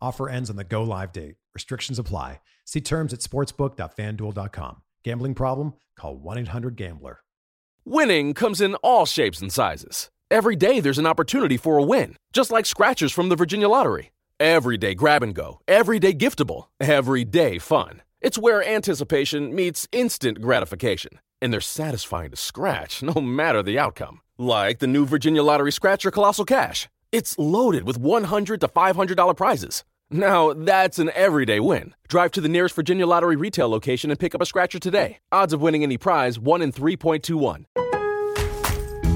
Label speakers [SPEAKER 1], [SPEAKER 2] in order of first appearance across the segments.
[SPEAKER 1] Offer ends on the go live date. Restrictions apply. See terms at sportsbook.fanduel.com. Gambling problem? Call 1 800 Gambler.
[SPEAKER 2] Winning comes in all shapes and sizes. Every day there's an opportunity for a win, just like scratchers from the Virginia Lottery. Every day grab and go, every day giftable, every day fun. It's where anticipation meets instant gratification, and they're satisfying to scratch no matter the outcome. Like the new Virginia Lottery Scratcher Colossal Cash. It's loaded with 100 to $500 prizes. Now, that's an everyday win. Drive to the nearest Virginia Lottery retail location and pick up a scratcher today. Odds of winning any prize 1 in 3.21.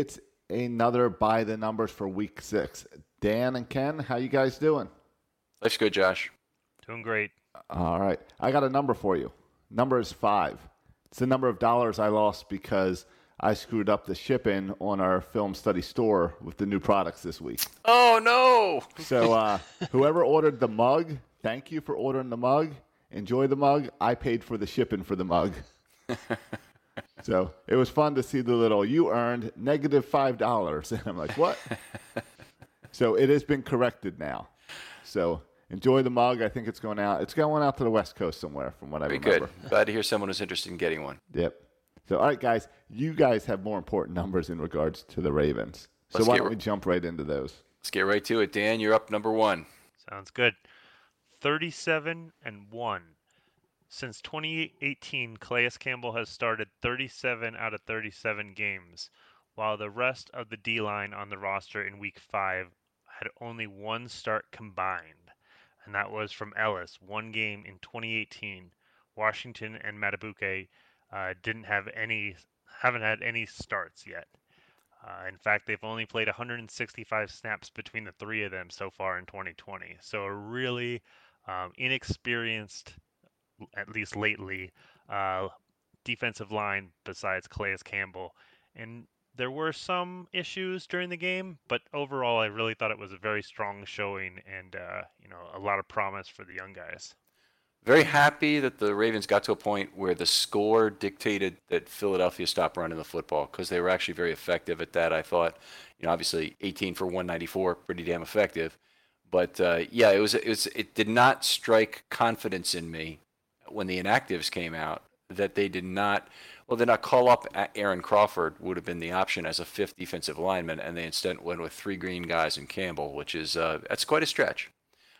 [SPEAKER 3] It's another by the numbers for week six. Dan and Ken, how you guys doing?
[SPEAKER 4] Life's good, Josh.
[SPEAKER 5] Doing great.
[SPEAKER 3] All right, I got a number for you. Number is five. It's the number of dollars I lost because I screwed up the shipping on our film study store with the new products this week.
[SPEAKER 4] Oh no!
[SPEAKER 3] So uh, whoever ordered the mug, thank you for ordering the mug. Enjoy the mug. I paid for the shipping for the mug. so it was fun to see the little you earned negative five dollars, and I'm like, what? so it has been corrected now. So enjoy the mug. I think it's going out. It's going out to the West Coast somewhere, from what I
[SPEAKER 4] Very
[SPEAKER 3] remember.
[SPEAKER 4] good. Glad to hear someone who's interested in getting one.
[SPEAKER 3] Yep. So, all right, guys, you guys have more important numbers in regards to the Ravens. So
[SPEAKER 4] Let's
[SPEAKER 3] why don't
[SPEAKER 4] r-
[SPEAKER 3] we jump right into those?
[SPEAKER 4] Let's get right to it. Dan, you're up number one.
[SPEAKER 5] Sounds good. 37 and 1. Since 2018, Calais Campbell has started 37 out of 37 games, while the rest of the D line on the roster in week 5 had only one start combined, and that was from Ellis, one game in 2018. Washington and Madubuike uh, didn't have any, haven't had any starts yet. Uh, in fact, they've only played 165 snaps between the three of them so far in 2020. So a really um, inexperienced, at least lately, uh, defensive line besides Calais Campbell. And there were some issues during the game, but overall, I really thought it was a very strong showing and uh, you know a lot of promise for the young guys.
[SPEAKER 4] Very happy that the Ravens got to a point where the score dictated that Philadelphia stopped running the football because they were actually very effective at that. I thought, you know, obviously 18 for 194, pretty damn effective. But uh, yeah, it was it was it did not strike confidence in me when the inactives came out that they did not well did not call up Aaron Crawford would have been the option as a fifth defensive lineman, and they instead went with three green guys and Campbell, which is uh, that's quite a stretch.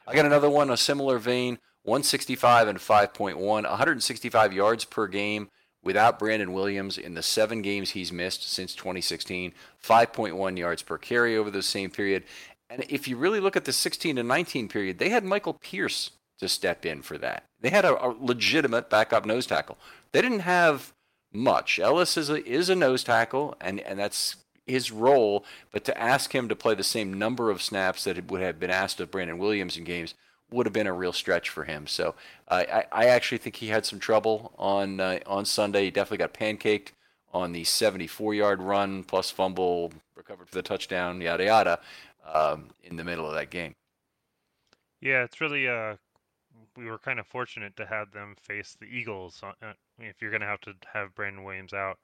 [SPEAKER 4] I got another one, a similar vein. 165 and 5.1, 165 yards per game without Brandon Williams in the seven games he's missed since 2016, 5.1 yards per carry over the same period. And if you really look at the 16 to 19 period, they had Michael Pierce to step in for that. They had a, a legitimate backup nose tackle. They didn't have much. Ellis is a, is a nose tackle, and, and that's his role. But to ask him to play the same number of snaps that would have been asked of Brandon Williams in games would have been a real stretch for him. So uh, I, I actually think he had some trouble on uh, on Sunday. He definitely got pancaked on the 74-yard run plus fumble, recovered for the touchdown, yada yada, um, in the middle of that game.
[SPEAKER 5] Yeah, it's really uh, we were kind of fortunate to have them face the Eagles. Uh, uh, if you're gonna have to have Brandon Williams out,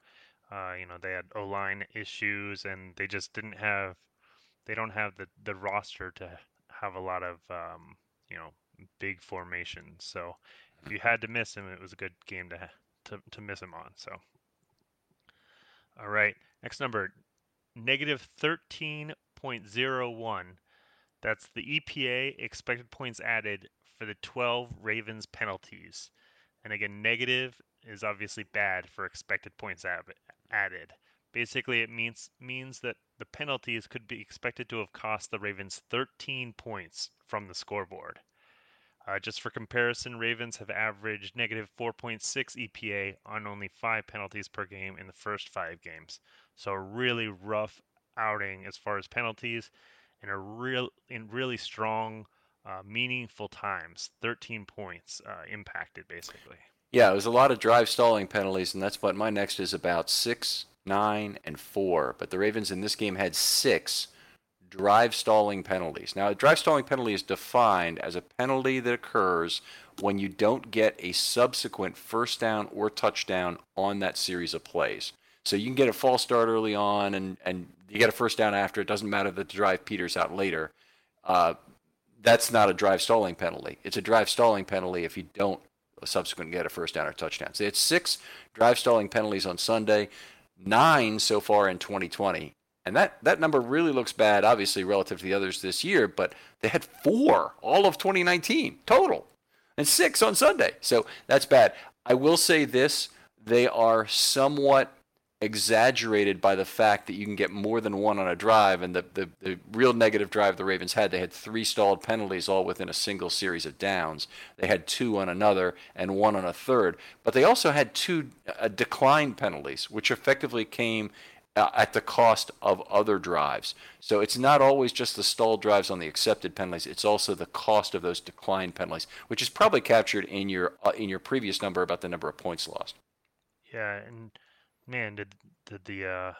[SPEAKER 5] uh, you know they had O line issues and they just didn't have, they don't have the the roster to have a lot of um, you know big formations. So if you had to miss him, it was a good game to to to miss him on. So all right, next number, negative thirteen point zero one. That's the EPA expected points added for the 12 Ravens penalties. And again, negative is obviously bad for expected points added. Basically, it means means that the penalties could be expected to have cost the Ravens 13 points from the scoreboard. Uh, just for comparison, Ravens have averaged negative 4.6 EPA on only five penalties per game in the first five games. So a really rough outing as far as penalties and a real in really strong, uh, meaningful times. 13 points uh, impacted basically.
[SPEAKER 4] Yeah, it was a lot of drive stalling penalties, and that's what my next is about six, nine, and four. But the Ravens in this game had six drive stalling penalties. Now, a drive stalling penalty is defined as a penalty that occurs when you don't get a subsequent first down or touchdown on that series of plays. So you can get a false start early on, and, and you get a first down after. It doesn't matter that the drive peters out later. Uh, that's not a drive stalling penalty. It's a drive stalling penalty if you don't subsequently get a first down or touchdown. So it's six drive stalling penalties on Sunday, nine so far in 2020. And that, that number really looks bad, obviously, relative to the others this year, but they had four all of 2019 total and six on Sunday. So that's bad. I will say this they are somewhat exaggerated by the fact that you can get more than one on a drive. And the, the, the real negative drive the Ravens had, they had three stalled penalties all within a single series of downs. They had two on another and one on a third. But they also had two uh, decline penalties, which effectively came uh, at the cost of other drives. So it's not always just the stalled drives on the accepted penalties. It's also the cost of those decline penalties, which is probably captured in your uh, in your previous number about the number of points lost.
[SPEAKER 5] Yeah, and man, did did the uh,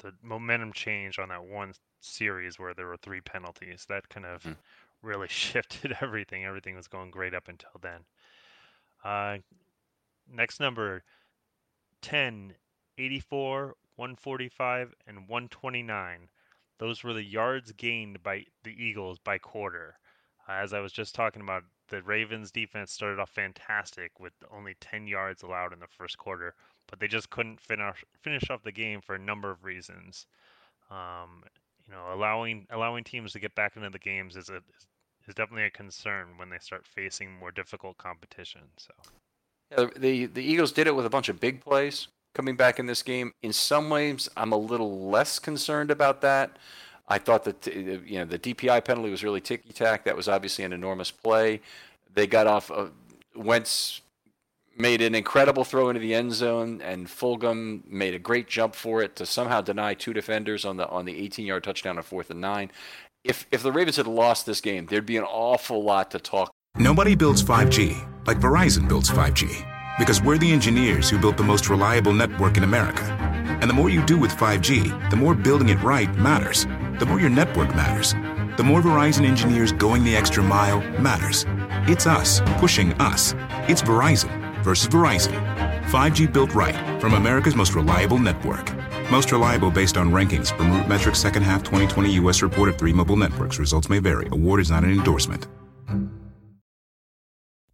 [SPEAKER 5] the momentum change on that one series where there were three penalties? That kind of
[SPEAKER 4] Mm.
[SPEAKER 5] really shifted everything. Everything was going great up until then. Uh, next number 10, 84, 145, and 129. Those were the yards gained by the Eagles by quarter. Uh, as I was just talking about, the Ravens defense started off fantastic with only 10 yards allowed in the first quarter, but they just couldn't finish finish off the game for a number of reasons. Um, you know, allowing allowing teams to get back into the games is a is definitely a concern when they start facing more difficult competition. So,
[SPEAKER 4] yeah, the the Eagles did it with a bunch of big plays coming back in this game. In some ways, I'm a little less concerned about that. I thought that you know the DPI penalty was really ticky tack. That was obviously an enormous play. They got off. Uh, Wentz made an incredible throw into the end zone, and Fulgham made a great jump for it to somehow deny two defenders on the on the 18-yard touchdown on fourth and nine. If if the Ravens had lost this game, there'd be an awful lot to talk.
[SPEAKER 6] Nobody builds 5G like Verizon builds 5G because we're the engineers who built the most reliable network in America. And the more you do with 5G, the more building it right matters the more your network matters. The more Verizon engineers going the extra mile matters. It's us pushing us. It's Verizon versus Verizon. 5G built right from America's most reliable network. Most reliable based on rankings from RootMetrics second half 2020 U.S. report of three mobile networks. Results may vary. Award is not an endorsement.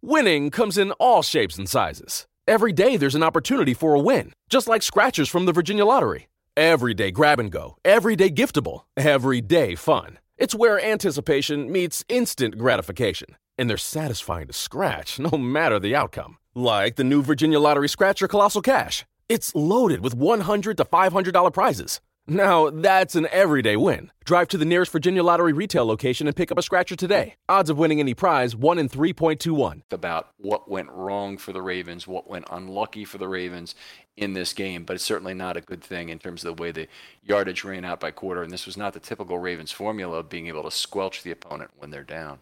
[SPEAKER 2] Winning comes in all shapes and sizes. Every day there's an opportunity for a win, just like scratchers from the Virginia Lottery. Everyday grab and go, everyday giftable, everyday fun. It's where anticipation meets instant gratification. And they're satisfying to scratch no matter the outcome. Like the new Virginia Lottery Scratcher Colossal Cash. It's loaded with 100 to $500 prizes. Now, that's an everyday win. Drive to the nearest Virginia Lottery retail location and pick up a scratcher today. Odds of winning any prize 1 in 3.21.
[SPEAKER 4] About what went wrong for the Ravens, what went unlucky for the Ravens in this game, but it's certainly not a good thing in terms of the way the yardage ran out by quarter. And this was not the typical Ravens formula of being able to squelch the opponent when they're down.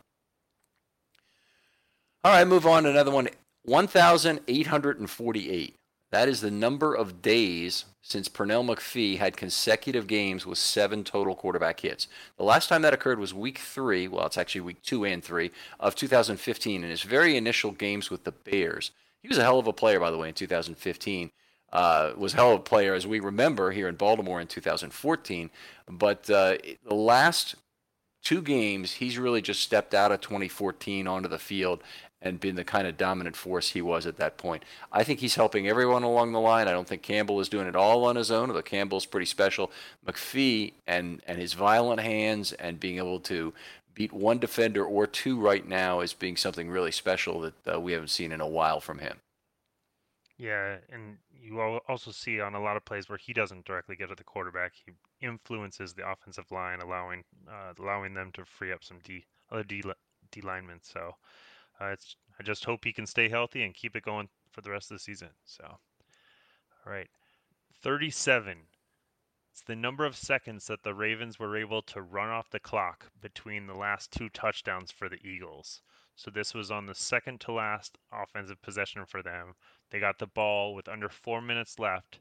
[SPEAKER 4] All right, move on to another one 1,848. That is the number of days since Pernell McPhee had consecutive games with seven total quarterback hits. The last time that occurred was week three, well, it's actually week two and three of 2015 in his very initial games with the Bears. He was a hell of a player, by the way, in 2015. Uh, was hell of a player, as we remember, here in Baltimore in 2014. But uh, the last two games, he's really just stepped out of 2014 onto the field and been the kind of dominant force he was at that point. I think he's helping everyone along the line. I don't think Campbell is doing it all on his own, although Campbell's pretty special. McPhee and, and his violent hands and being able to beat one defender or two right now is being something really special that uh, we haven't seen in a while from him.
[SPEAKER 5] Yeah, and you also see on a lot of plays where he doesn't directly get at the quarterback, he influences the offensive line, allowing uh, allowing them to free up some D other D, D linemen. So I just hope he can stay healthy and keep it going for the rest of the season. So, all right, 37. It's the number of seconds that the Ravens were able to run off the clock between the last two touchdowns for the Eagles. So this was on the second to last offensive possession for them. They got the ball with under four minutes left,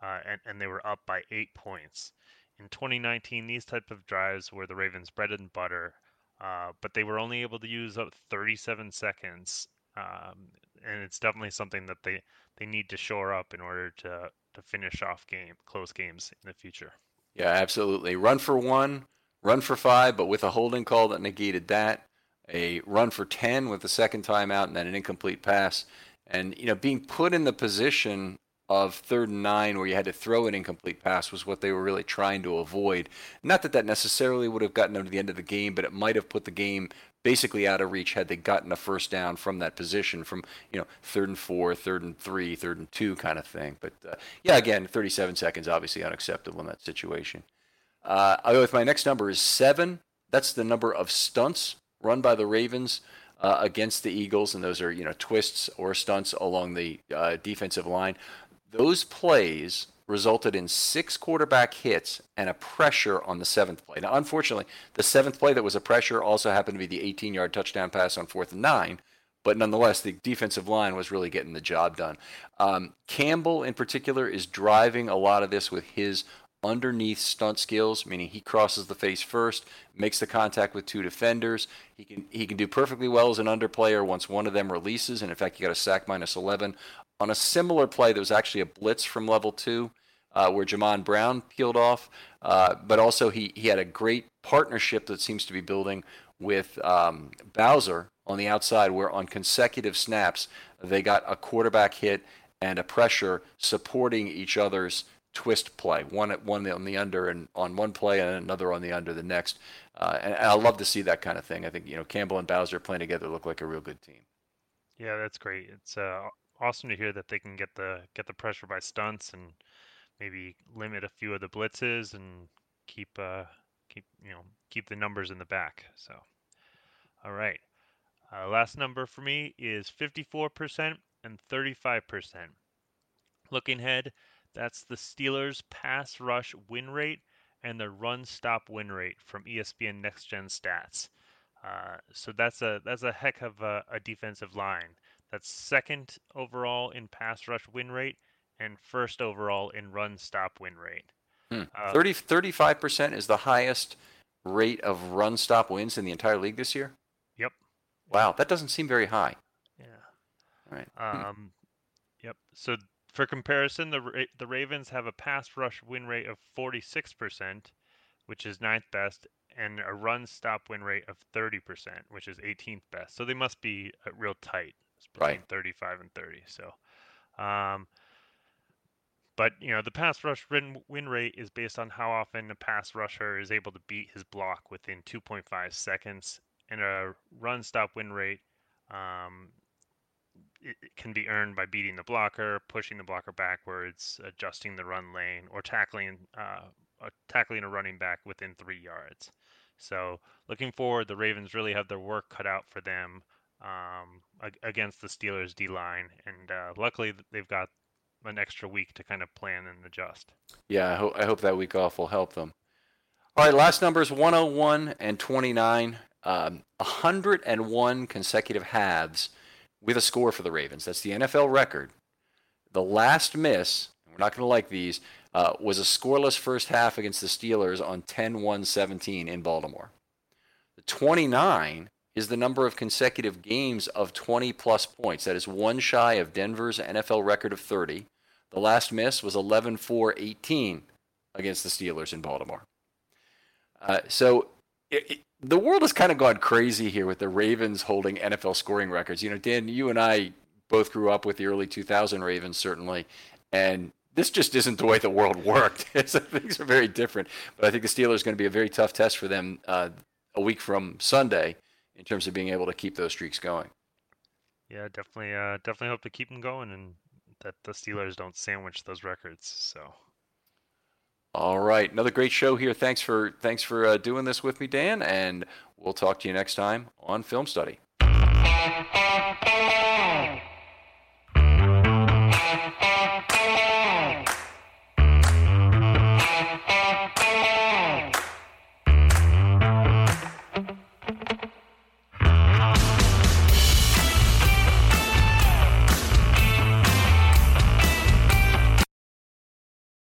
[SPEAKER 5] uh, and, and they were up by eight points. In 2019, these type of drives were the Ravens' bread and butter, uh, but they were only able to use up 37 seconds, um, and it's definitely something that they they need to shore up in order to to finish off game close games in the future.
[SPEAKER 4] Yeah, absolutely. Run for one, run for five, but with a holding call that negated that. A run for 10 with the second time out, and then an incomplete pass. And you know, being put in the position of third and nine where you had to throw an incomplete pass was what they were really trying to avoid. Not that that necessarily would have gotten them to the end of the game, but it might have put the game basically out of reach had they gotten a first down from that position from you know third and four, third and three, third and two kind of thing. But uh, yeah, again, 37 seconds obviously unacceptable in that situation. Uh, I'll go with my next number is seven. That's the number of stunts run by the Ravens uh, against the Eagles, and those are you know twists or stunts along the uh, defensive line. Those plays resulted in six quarterback hits and a pressure on the seventh play. Now, unfortunately, the seventh play that was a pressure also happened to be the 18 yard touchdown pass on fourth and nine. But nonetheless, the defensive line was really getting the job done. Um, Campbell, in particular, is driving a lot of this with his underneath stunt skills, meaning he crosses the face first, makes the contact with two defenders. He can he can do perfectly well as an underplayer once one of them releases, and in fact, he got a sack minus 11 on a similar play. There was actually a blitz from level two. Uh, where Jamon Brown peeled off, uh, but also he, he had a great partnership that seems to be building with um, Bowser on the outside, where on consecutive snaps they got a quarterback hit and a pressure supporting each other's twist play. One one on the under and on one play, and another on the under the next. Uh, and, and I love to see that kind of thing. I think you know Campbell and Bowser playing together look like a real good team.
[SPEAKER 5] Yeah, that's great. It's uh, awesome to hear that they can get the get the pressure by stunts and maybe limit a few of the blitzes and keep uh, keep you know keep the numbers in the back. So, all right. Uh, last number for me is 54% and 35%. Looking ahead, that's the Steelers' pass rush win rate and the run stop win rate from ESPN Next Gen Stats. Uh, so that's a that's a heck of a, a, defensive line. That's second overall in pass rush win rate and first overall in run stop win rate.
[SPEAKER 4] Hmm. Uh, 30, 35% is the highest rate of run stop wins in the entire league this year?
[SPEAKER 5] Yep.
[SPEAKER 4] Wow, that doesn't seem very high.
[SPEAKER 5] Yeah.
[SPEAKER 4] All right.
[SPEAKER 5] Hmm. Um, yep. So for comparison, the the Ravens have a pass rush win rate of 46%, which is ninth best, and a run stop win rate of 30%, which is 18th best. So they must be uh, real tight. It's between
[SPEAKER 4] right.
[SPEAKER 5] 35 and 30. So, um, but you know, the pass rush win, win rate is based on how often a pass rusher is able to beat his block within 2.5 seconds, and a run stop win rate um, it, can be earned by beating the blocker, pushing the blocker backwards, adjusting the run lane, or tackling uh, uh, tackling a running back within three yards. So looking forward, the Ravens really have their work cut out for them um, against the Steelers D line, and uh, luckily they've got an extra week to kind of plan and adjust.
[SPEAKER 4] Yeah, I, ho- I hope that week off will help them. All right, last numbers 101 and 29. Um, 101 consecutive halves with a score for the Ravens. That's the NFL record. The last miss, we're not going to like these, uh, was a scoreless first half against the Steelers on 10 1 17 in Baltimore. The 29 is the number of consecutive games of 20 plus points. That is one shy of Denver's NFL record of 30. The last miss was 11 4 18 against the Steelers in Baltimore. Uh, so it, it, the world has kind of gone crazy here with the Ravens holding NFL scoring records. You know, Dan, you and I both grew up with the early 2000 Ravens, certainly, and this just isn't the way the world worked. things are very different. But I think the Steelers are going to be a very tough test for them uh, a week from Sunday in terms of being able to keep those streaks going.
[SPEAKER 5] Yeah, definitely, uh, definitely hope to keep them going and that the Steelers don't sandwich those records. So.
[SPEAKER 4] All right, another great show here. Thanks for thanks for uh, doing this with me, Dan, and we'll talk to you next time on Film Study.